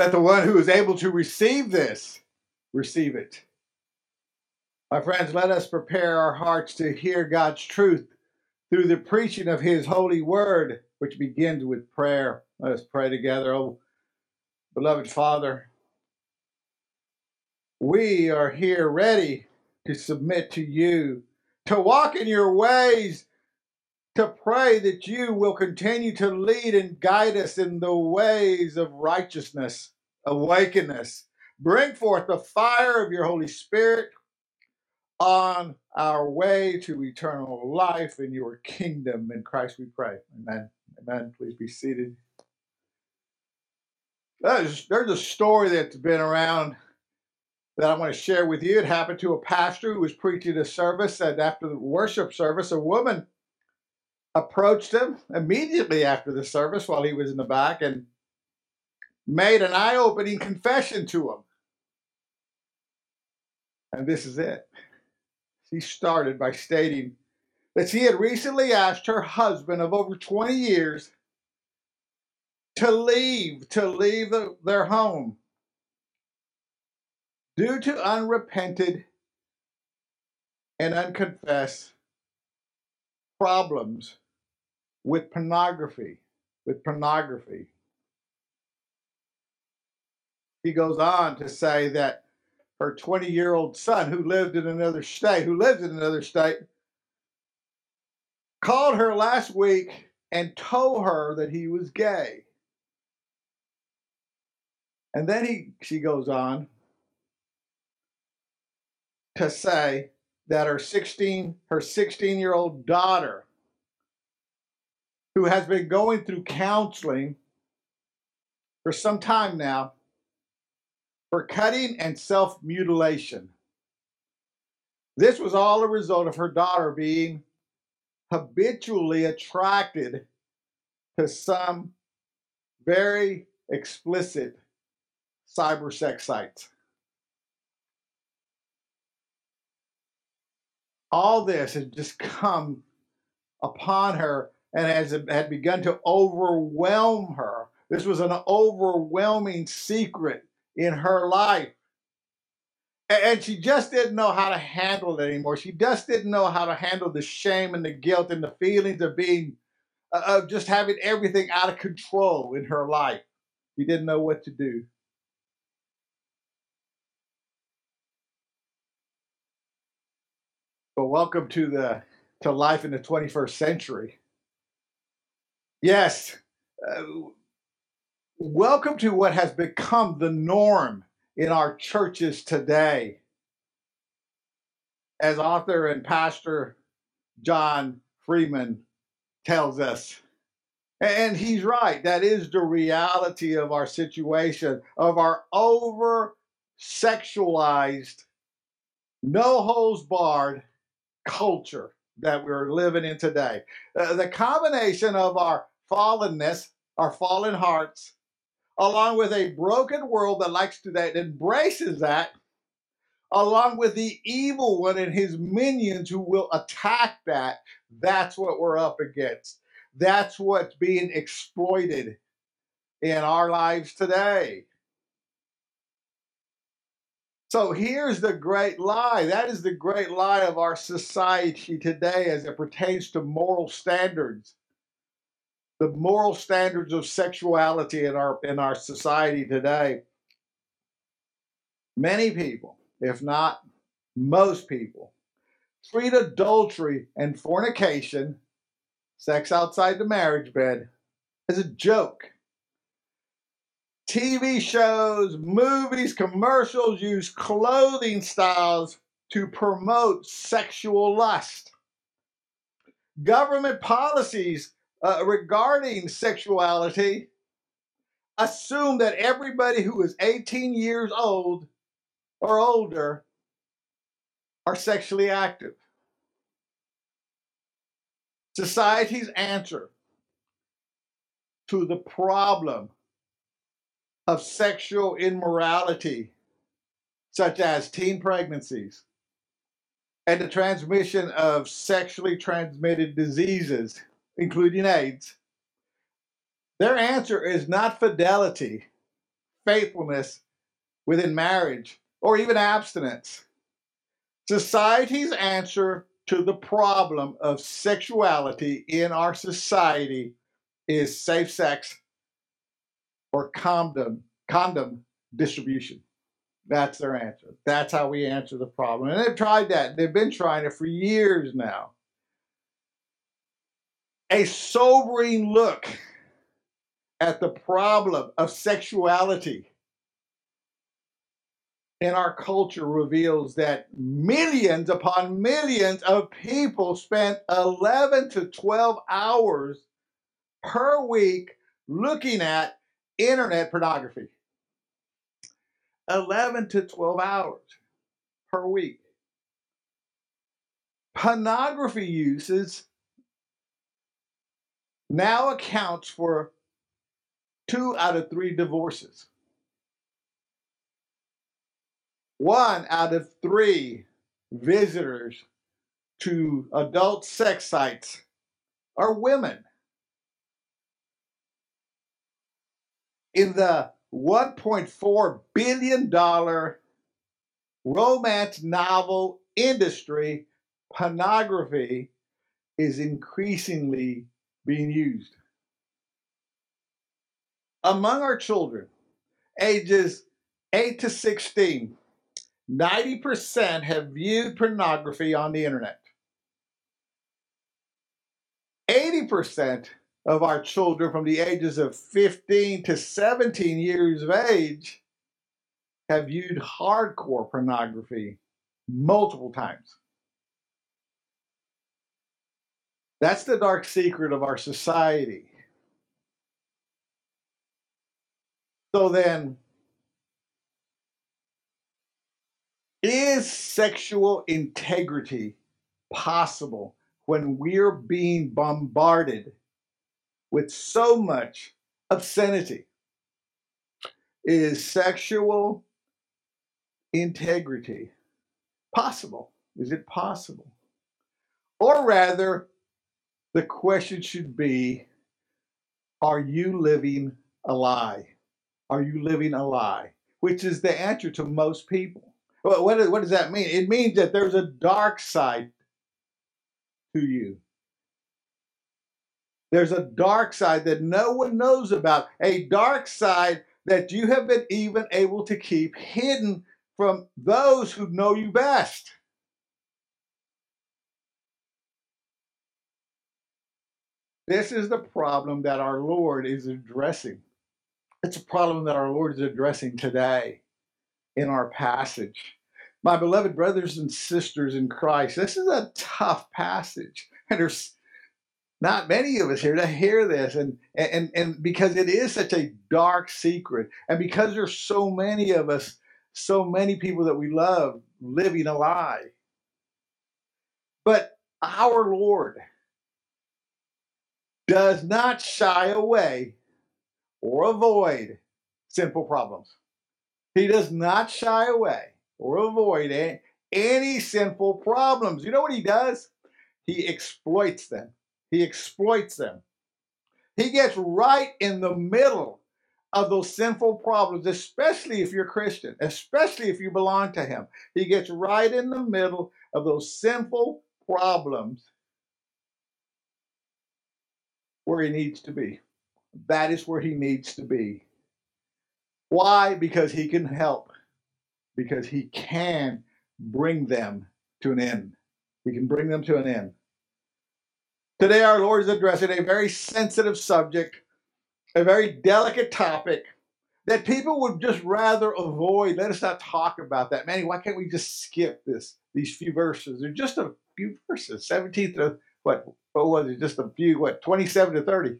Let the one who is able to receive this receive it. My friends, let us prepare our hearts to hear God's truth through the preaching of His holy word, which begins with prayer. Let us pray together. Oh, beloved Father, we are here ready to submit to you, to walk in your ways, to pray that you will continue to lead and guide us in the ways of righteousness. Awaken us. Bring forth the fire of your Holy Spirit on our way to eternal life in your kingdom. In Christ we pray. Amen. Amen. Please be seated. There's, there's a story that's been around that I want to share with you. It happened to a pastor who was preaching a service, and after the worship service, a woman approached him immediately after the service while he was in the back and made an eye opening confession to him. And this is it. She started by stating that she had recently asked her husband of over 20 years to leave, to leave the, their home due to unrepented and unconfessed problems with pornography. With pornography. He goes on to say that her 20 year old son, who lived in another state, who lives in another state, called her last week and told her that he was gay. And then he, she goes on to say that her 16, her 16 year old daughter who has been going through counseling for some time now for cutting and self mutilation. This was all a result of her daughter being habitually attracted to some very explicit cyber sex sites. All this had just come upon her and as it had begun to overwhelm her. This was an overwhelming secret in her life. And she just didn't know how to handle it anymore. She just didn't know how to handle the shame and the guilt and the feelings of being, uh, of just having everything out of control in her life. She didn't know what to do. But welcome to the to life in the 21st century. Yes. Uh, welcome to what has become the norm in our churches today. As author and pastor John Freeman tells us. And he's right. That is the reality of our situation, of our over sexualized, no holes barred culture that we're living in today. Uh, the combination of our fallenness, our fallen hearts, along with a broken world that likes to that embraces that, along with the evil one and his minions who will attack that. That's what we're up against. That's what's being exploited in our lives today. So here's the great lie. That is the great lie of our society today as it pertains to moral standards. The moral standards of sexuality in our in our society today. Many people if not most people treat adultery and fornication sex outside the marriage bed as a joke TV shows, movies, commercials use clothing styles to promote sexual lust. Government policies uh, regarding sexuality assume that everybody who is 18 years old or older are sexually active. Society's answer to the problem of sexual immorality, such as teen pregnancies and the transmission of sexually transmitted diseases, including AIDS, their answer is not fidelity, faithfulness within marriage, or even abstinence. Society's answer to the problem of sexuality in our society is safe sex or condom condom distribution. That's their answer. That's how we answer the problem. And they've tried that. They've been trying it for years now. A sobering look at the problem of sexuality in our culture reveals that millions upon millions of people spend 11 to 12 hours per week looking at internet pornography. 11 to 12 hours per week. Pornography uses now accounts for two out of three divorces. One out of three visitors to adult sex sites are women. In the $1.4 billion romance novel industry, pornography is increasingly being used among our children, ages 8 to 16, 90% have viewed pornography on the internet. 80% of our children from the ages of 15 to 17 years of age have viewed hardcore pornography multiple times. That's the dark secret of our society. So then, is sexual integrity possible when we're being bombarded with so much obscenity? Is sexual integrity possible? Is it possible? Or rather, the question should be Are you living a lie? Are you living a lie? Which is the answer to most people. What, what does that mean? It means that there's a dark side to you. There's a dark side that no one knows about, a dark side that you have been even able to keep hidden from those who know you best. This is the problem that our Lord is addressing. It's a problem that our Lord is addressing today in our passage. My beloved brothers and sisters in Christ, this is a tough passage. And there's not many of us here to hear this and and and because it is such a dark secret and because there's so many of us so many people that we love living a lie but our lord does not shy away or avoid simple problems. He does not shy away or avoid any, any sinful problems. You know what he does? He exploits them. He exploits them. He gets right in the middle of those sinful problems, especially if you're Christian, especially if you belong to Him. He gets right in the middle of those sinful problems where He needs to be. That is where he needs to be. Why? Because he can help. Because he can bring them to an end. He can bring them to an end. Today, our Lord is addressing a very sensitive subject, a very delicate topic that people would just rather avoid. Let us not talk about that. Manny, why can't we just skip this? These few verses. They're just a few verses, 17th to what what was it? Just a few, what, 27 to 30.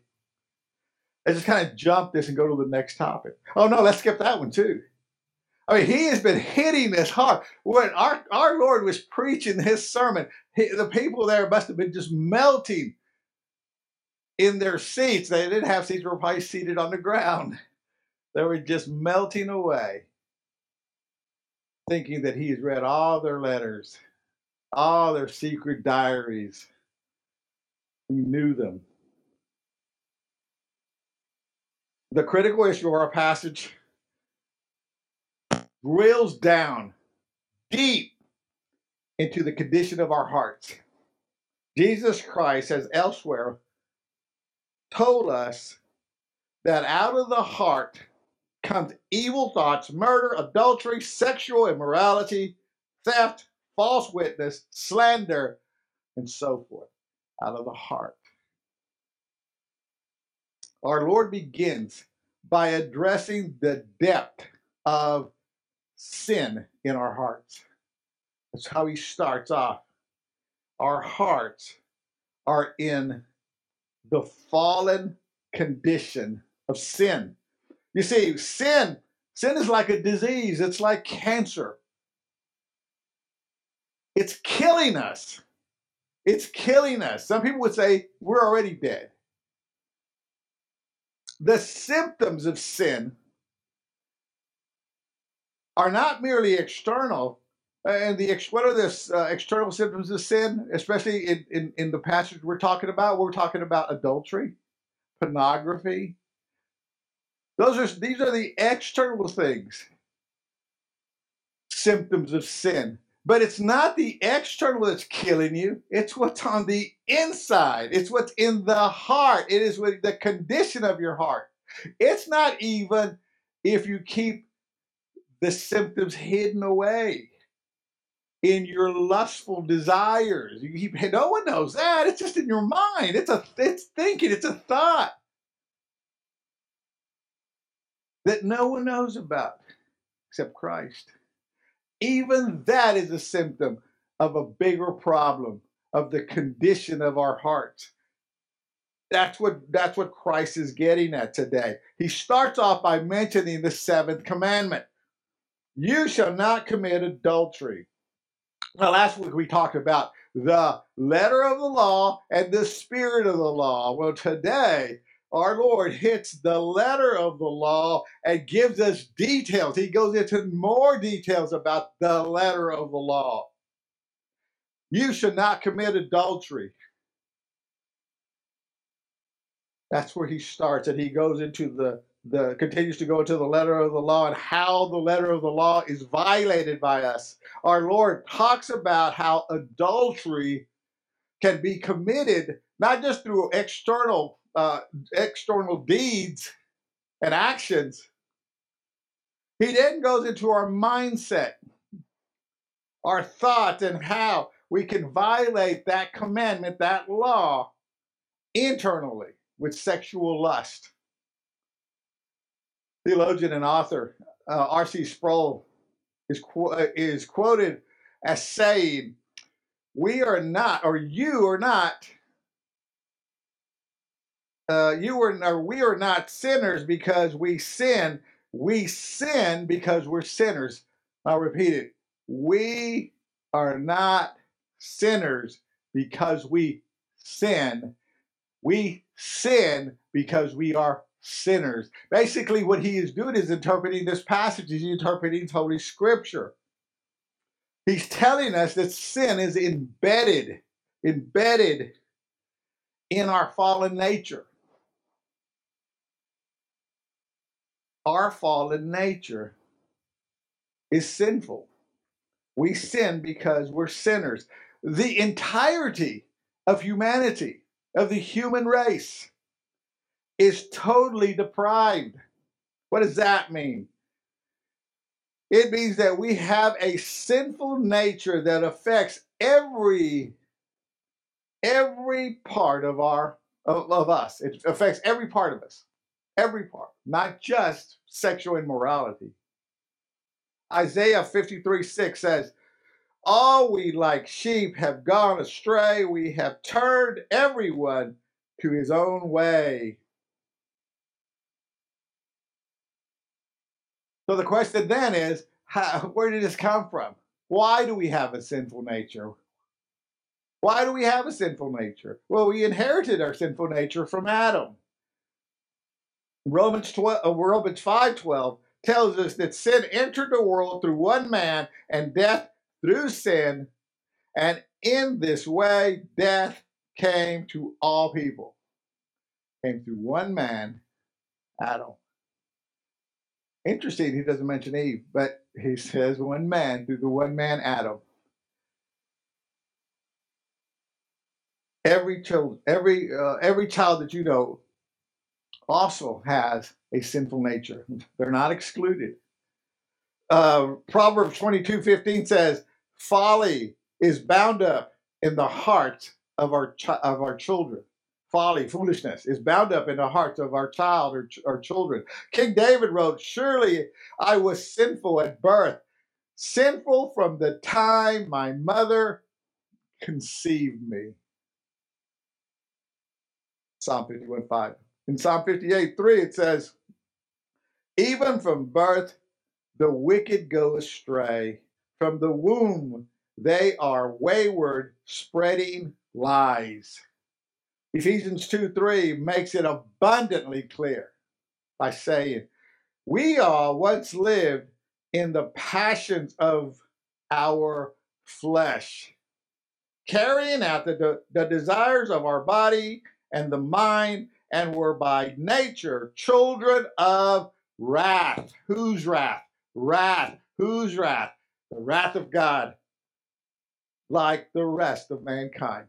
Let's just kind of jump this and go to the next topic. Oh no, let's skip that one too. I mean, he has been hitting this hard. When our, our Lord was preaching his sermon, the people there must have been just melting in their seats. They didn't have seats, they were probably seated on the ground. They were just melting away, thinking that he has read all their letters, all their secret diaries. He knew them. The critical issue of our passage drills down deep into the condition of our hearts. Jesus Christ has elsewhere told us that out of the heart comes evil thoughts, murder, adultery, sexual immorality, theft, false witness, slander, and so forth. Out of the heart. Our Lord begins by addressing the depth of sin in our hearts. That's how he starts off. Our hearts are in the fallen condition of sin. You see, sin, sin is like a disease, it's like cancer. It's killing us. It's killing us. Some people would say we're already dead. The symptoms of sin are not merely external. And the what are the uh, external symptoms of sin, especially in, in, in the passage we're talking about? We're talking about adultery, pornography. Those are these are the external things, symptoms of sin. But it's not the external that's killing you. It's what's on the inside. It's what's in the heart. It is with the condition of your heart. It's not even if you keep the symptoms hidden away in your lustful desires. You keep, no one knows that. It's just in your mind. It's a it's thinking, it's a thought that no one knows about except Christ. Even that is a symptom of a bigger problem of the condition of our hearts. That's what that's what Christ is getting at today. He starts off by mentioning the seventh commandment. You shall not commit adultery. Now, last week we talked about the letter of the law and the spirit of the law. Well, today our Lord hits the letter of the law and gives us details. He goes into more details about the letter of the law. You should not commit adultery. That's where he starts, and he goes into the the continues to go into the letter of the law and how the letter of the law is violated by us. Our Lord talks about how adultery can be committed not just through external uh, external deeds and actions. He then goes into our mindset, our thoughts, and how we can violate that commandment, that law, internally with sexual lust. Theologian and author uh, R.C. Sproul is, qu- is quoted as saying, We are not, or you are not, uh, you are, or we are not sinners because we sin. We sin because we're sinners. I'll repeat it. We are not sinners because we sin. We sin because we are sinners. Basically, what he is doing is interpreting this passage, he's interpreting Holy Scripture. He's telling us that sin is embedded, embedded in our fallen nature. Our fallen nature is sinful. We sin because we're sinners. The entirety of humanity, of the human race, is totally depraved. What does that mean? It means that we have a sinful nature that affects every every part of our of, of us. It affects every part of us. Every part, not just sexual immorality. Isaiah 53 6 says, All we like sheep have gone astray. We have turned everyone to his own way. So the question then is how, where did this come from? Why do we have a sinful nature? Why do we have a sinful nature? Well, we inherited our sinful nature from Adam. Romans 12, uh, Romans 5:12 tells us that sin entered the world through one man and death through sin, and in this way death came to all people. Came through one man, Adam. Interesting, he doesn't mention Eve, but he says one man through the one man Adam. Every child, every uh, every child that you know also has a sinful nature. They're not excluded. Uh, Proverbs 22 15 says, Folly is bound up in the hearts of our, chi- of our children. Folly, foolishness is bound up in the hearts of our child or, ch- or children. King David wrote, Surely I was sinful at birth, sinful from the time my mother conceived me. Psalm 51 5. In Psalm 58 3, it says, Even from birth, the wicked go astray. From the womb, they are wayward, spreading lies. Ephesians 2 3 makes it abundantly clear by saying, We all once lived in the passions of our flesh, carrying out the, the desires of our body and the mind, and were by nature children of wrath. Whose wrath? Wrath. Whose wrath? The wrath of God, like the rest of mankind.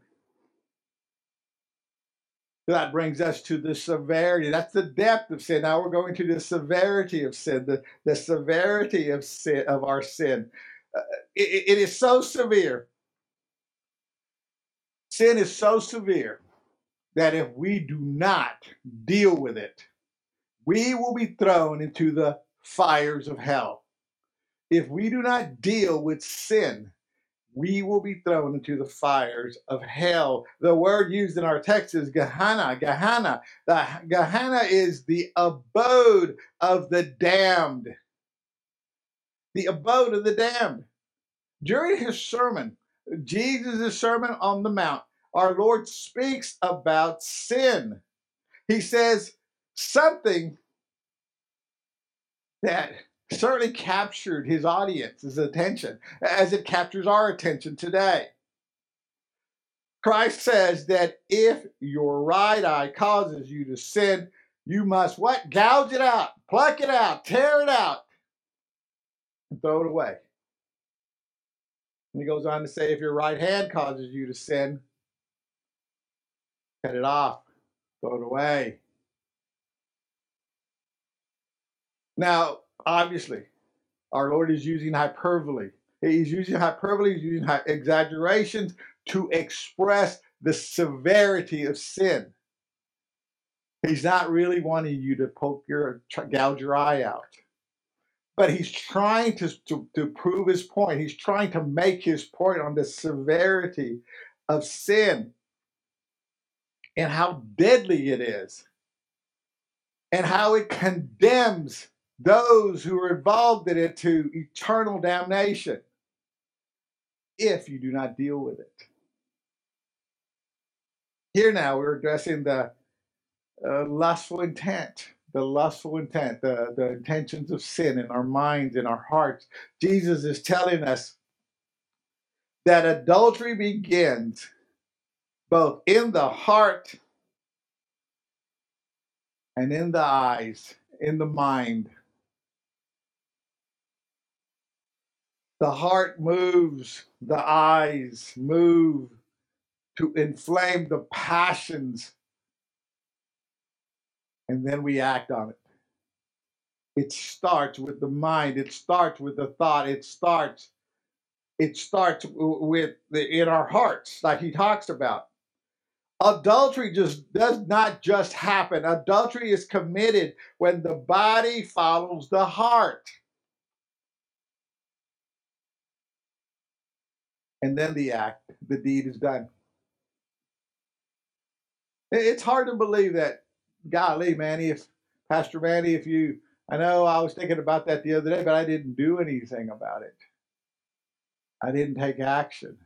That brings us to the severity. That's the depth of sin. Now we're going to the severity of sin, the, the severity of sin of our sin. Uh, it, it is so severe. Sin is so severe that if we do not deal with it, we will be thrown into the fires of hell. If we do not deal with sin, we will be thrown into the fires of hell. The word used in our text is Gehenna. Gehenna. The Gehenna is the abode of the damned. The abode of the damned. During his sermon, Jesus' sermon on the Mount, our Lord speaks about sin. He says something that certainly captured his audience's attention as it captures our attention today. Christ says that if your right eye causes you to sin, you must what? Gouge it out, pluck it out, tear it out, and throw it away. And he goes on to say, if your right hand causes you to sin, cut it off, throw it away. Now, obviously, our Lord is using hyperbole. He's using hyperbole, he's using exaggerations to express the severity of sin. He's not really wanting you to poke your, gouge your eye out. But he's trying to, to, to prove his point. He's trying to make his point on the severity of sin and how deadly it is and how it condemns those who are involved in it to eternal damnation if you do not deal with it. Here now we're addressing the uh, lustful intent, the lustful intent, the, the intentions of sin in our minds, in our hearts. Jesus is telling us that adultery begins both in the heart and in the eyes, in the mind. The heart moves, the eyes move to inflame the passions, and then we act on it. It starts with the mind, it starts with the thought, it starts it starts with the, in our hearts like he talks about. Adultery just does not just happen. Adultery is committed when the body follows the heart and then the act, the deed is done. It's hard to believe that, golly, Manny, if Pastor Manny, if you, I know I was thinking about that the other day, but I didn't do anything about it. I didn't take action.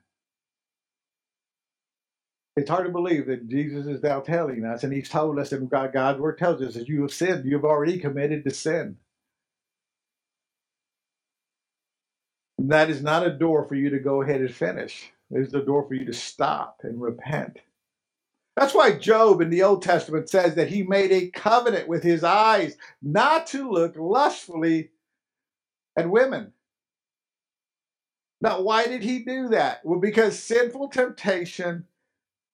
It's hard to believe that Jesus is now telling us, and He's told us, and God, God's Word tells us that you have sinned. You have already committed to sin. That is not a door for you to go ahead and finish. It is the door for you to stop and repent. That's why Job in the Old Testament says that he made a covenant with his eyes not to look lustfully at women. Now, why did he do that? Well, because sinful temptation,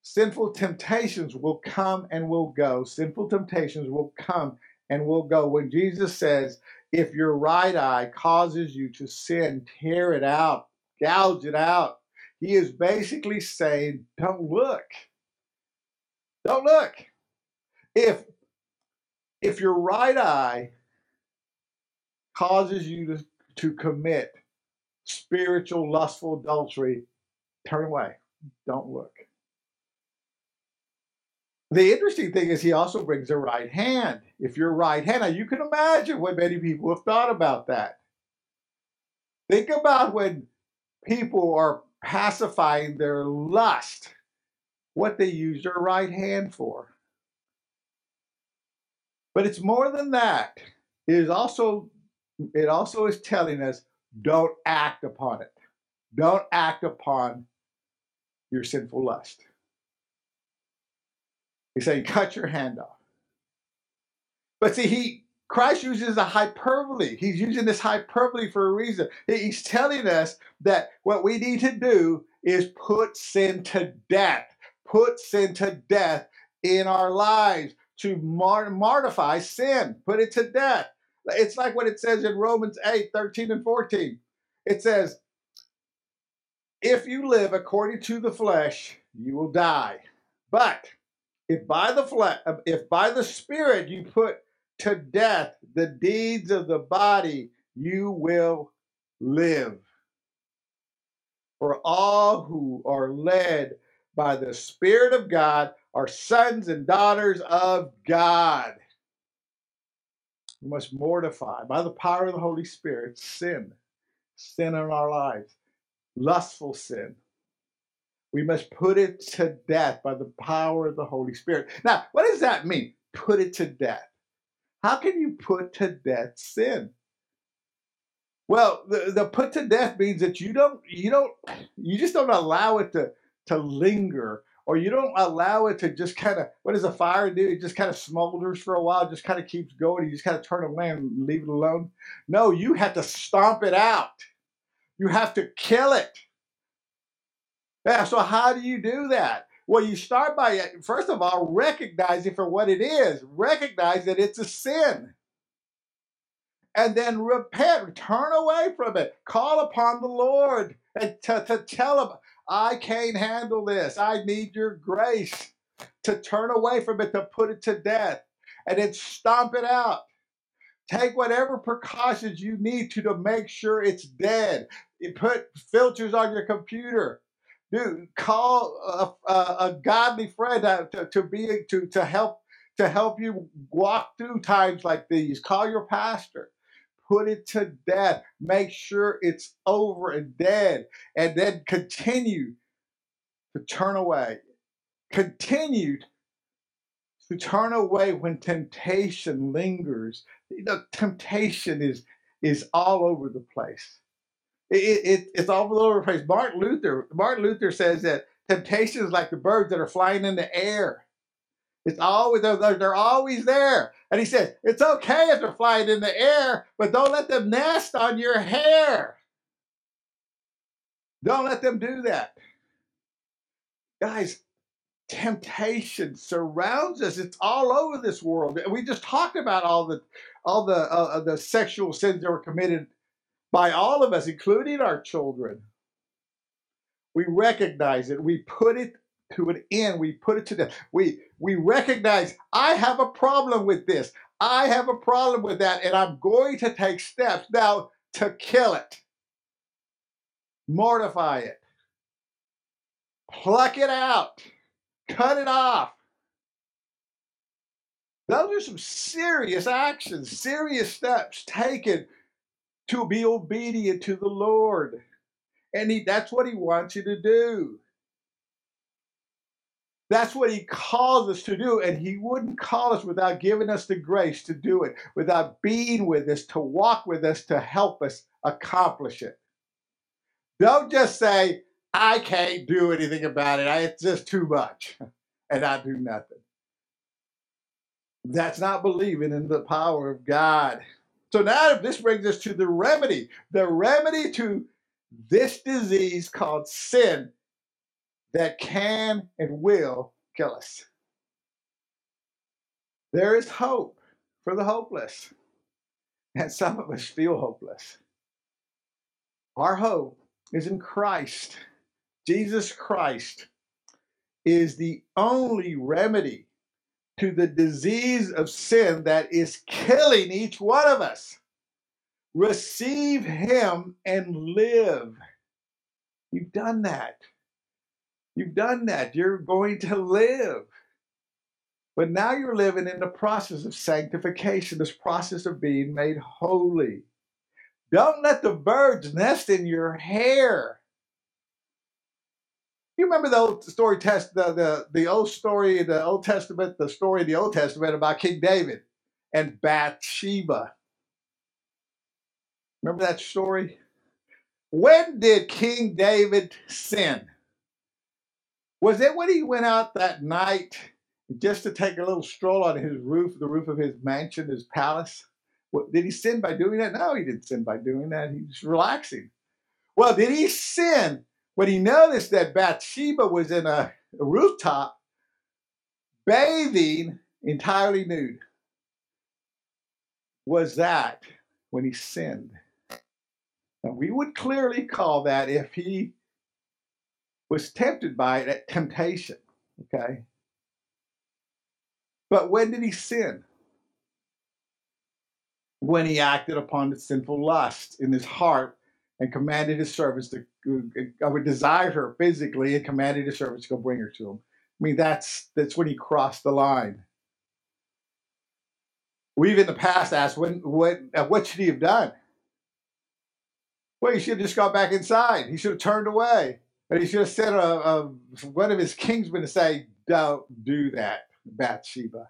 sinful temptations will come and will go. Sinful temptations will come and will go. When Jesus says, if your right eye causes you to sin, tear it out, gouge it out, he is basically saying, don't look. Don't look. If if your right eye causes you to, to commit spiritual lustful adultery, turn away. Don't look. The interesting thing is he also brings a right hand. If your right hand, now you can imagine what many people have thought about that. Think about when people are pacifying their lust what they use their right hand for. But it's more than that. It is also it also is telling us don't act upon it. Don't act upon your sinful lust. He's saying cut your hand off. But see, he Christ uses a hyperbole. He's using this hyperbole for a reason. He's telling us that what we need to do is put sin to death put sin to death in our lives, to mart- mortify sin, put it to death. It's like what it says in Romans 8 13 and 14. It says, If you live according to the flesh, you will die. But if by the flesh, uh, if by the Spirit you put to death the deeds of the body, you will live. For all who are led by the Spirit of God are sons and daughters of God. We must mortify by the power of the Holy Spirit sin, sin in our lives, lustful sin. We must put it to death by the power of the Holy Spirit. Now, what does that mean? Put it to death. How can you put to death sin? Well, the, the put to death means that you don't, you don't, you just don't allow it to to linger or you don't allow it to just kind of what does a fire do it just kind of smolders for a while just kind of keeps going you just kind of turn away and leave it alone no you have to stomp it out you have to kill it yeah so how do you do that well you start by uh, first of all recognizing for what it is recognize that it's a sin and then repent turn away from it call upon the lord and to, to tell him I can't handle this. I need your grace to turn away from it, to put it to death, and then stomp it out. Take whatever precautions you need to to make sure it's dead. You put filters on your computer. Call a, a, a godly friend to, to be to, to help to help you walk through times like these. Call your pastor put it to death. Make sure it's over and dead, and then continue to turn away. Continue to turn away when temptation lingers. The temptation is is all over the place. It, it, it's all over the place. Martin Luther, Martin Luther says that temptation is like the birds that are flying in the air. It's always they're, they're always there. And he says, it's okay if they're flying in the air, but don't let them nest on your hair. Don't let them do that. Guys, temptation surrounds us. It's all over this world. And we just talked about all the all the uh, the sexual sins that were committed by all of us, including our children. We recognize it. We put it to an end. We put it to death. We we recognize I have a problem with this. I have a problem with that, and I'm going to take steps now to kill it, mortify it. pluck it out, cut it off. Those are some serious actions, serious steps taken to be obedient to the Lord. And he, that's what he wants you to do. That's what he calls us to do. And he wouldn't call us without giving us the grace to do it, without being with us, to walk with us, to help us accomplish it. Don't just say, I can't do anything about it. It's just too much. And I do nothing. That's not believing in the power of God. So now this brings us to the remedy. The remedy to this disease called sin that can and will kill us. There is hope for the hopeless. And some of us feel hopeless. Our hope is in Christ. Jesus Christ is the only remedy to the disease of sin that is killing each one of us. Receive Him and live. You've done that. You've done that. You're going to live. But now you're living in the process of sanctification, this process of being made holy. Don't let the birds nest in your hair. You remember the old story test the, the, the old story the Old Testament, the story in the Old Testament about King David and Bathsheba. Remember that story? When did King David sin? Was it when he went out that night just to take a little stroll on his roof, the roof of his mansion, his palace? What, did he sin by doing that? No, he didn't sin by doing that. He was relaxing. Well, did he sin when he noticed that Bathsheba was in a, rooftop bathing entirely nude? Was that when he sinned? And we would clearly call that if he was tempted by it at temptation. Okay. But when did he sin? When he acted upon the sinful lust in his heart and commanded his servants to, I would desire her physically and commanded his servants to go bring her to him. I mean, that's that's when he crossed the line. We've in the past asked, when, what, what should he have done? Well, he should have just gone back inside. He should have turned away. And he should have sent a, a, one of his kingsmen to say, Don't do that, Bathsheba.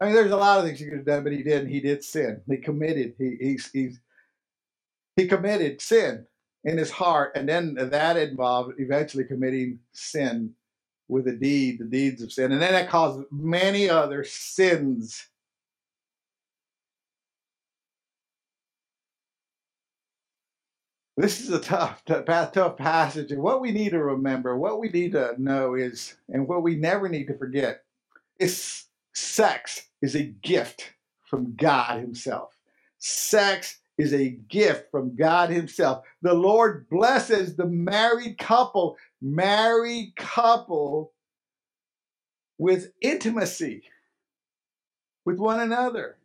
I mean, there's a lot of things he could have done, but he didn't. He did sin. He committed. He, he's, he's, he committed sin in his heart, and then that involved eventually committing sin with a deed, the deeds of sin. And then that caused many other sins This is a tough, tough, tough passage. And what we need to remember, what we need to know is, and what we never need to forget, is sex is a gift from God Himself. Sex is a gift from God Himself. The Lord blesses the married couple, married couple with intimacy with one another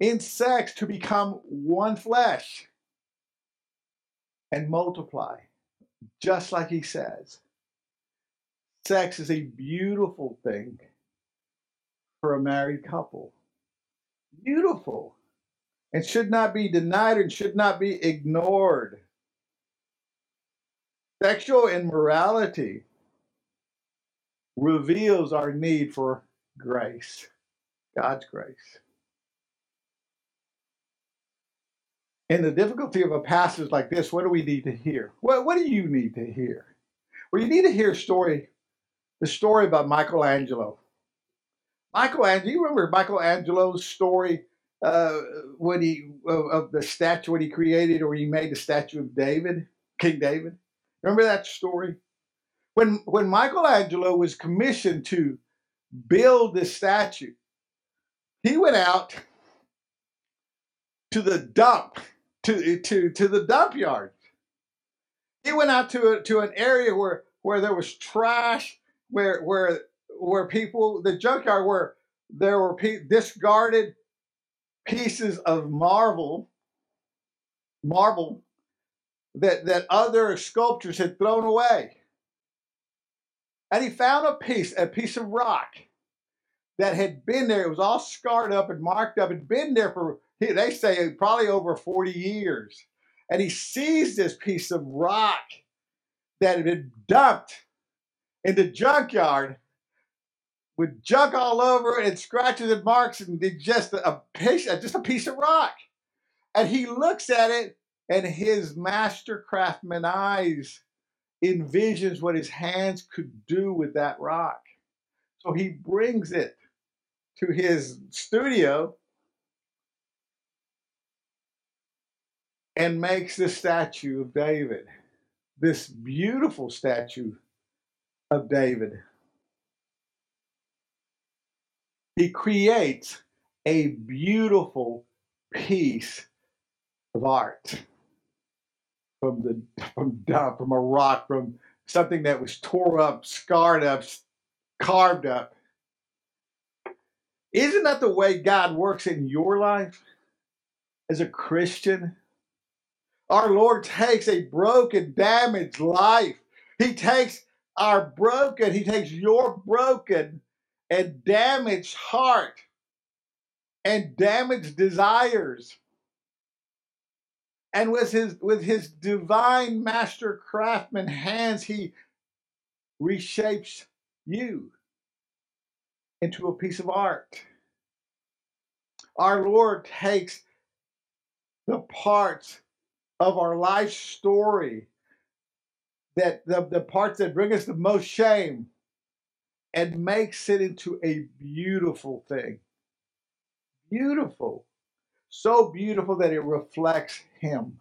in sex to become one flesh and multiply, just like he says. Sex is a beautiful thing for a married couple. Beautiful. And should not be denied and should not be ignored. Sexual immorality reveals our need for grace, God's grace. in the difficulty of a passage like this, what do we need to hear? What, what do you need to hear? Well, you need to hear a story, the story about Michelangelo. Michelangelo, you remember Michelangelo's story uh, when he of, the statue when he created or he made the statue of David, King David. Remember that story? When when Michelangelo was commissioned to build this statue, he went out to the dump to to to the dump yard. He went out to a, to an area where where there was trash, where where where people the junkyard where there were pe- discarded pieces of marble marble that that other sculptors had thrown away. And he found a piece, a piece of rock that had been there. It was all scarred up and marked up. It had been there for they say probably over 40 years. And he sees this piece of rock that had been dumped in the junkyard with junk all over it and scratches and marks and just a piece, just a piece of rock. And he looks at it, and his master craftsman eyes envisions what his hands could do with that rock. So he brings it to his studio and makes the statue of David, this beautiful statue of David. He creates a beautiful piece of art from the from from a rock from something that was tore up, scarred up, carved up. Isn't that the way God works in your life as a Christian? Our Lord takes a broken, damaged life. He takes our broken, He takes your broken and damaged heart and damaged desires. And with his with his divine master craftsman hands, he reshapes you into a piece of art. Our Lord takes the parts of our life story that the, the parts that bring us the most shame and makes it into a beautiful thing. Beautiful. So beautiful that it reflects Him,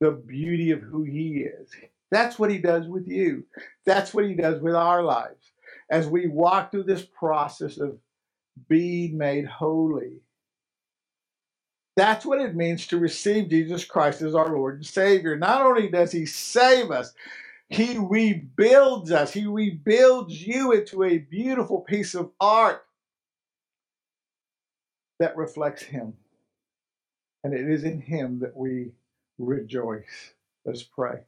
the beauty of who He is. That's what He does with you. That's what He does with our lives. As we walk through this process of being made holy, that's what it means to receive Jesus Christ as our Lord and Savior. Not only does He save us, He rebuilds us, He rebuilds you into a beautiful piece of art that reflects Him. And it is in Him that we rejoice. Let's pray.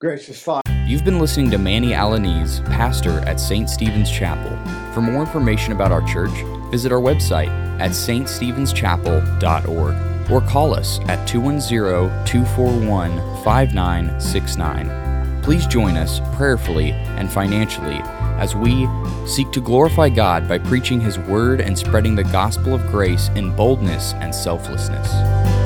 Gracious Father. You've been listening to Manny Alaniz, pastor at St. Stephen's Chapel. For more information about our church, visit our website at saintstephenschapel.org or call us at 210 241 5969. Please join us prayerfully and financially as we seek to glorify God by preaching His Word and spreading the gospel of grace in boldness and selflessness.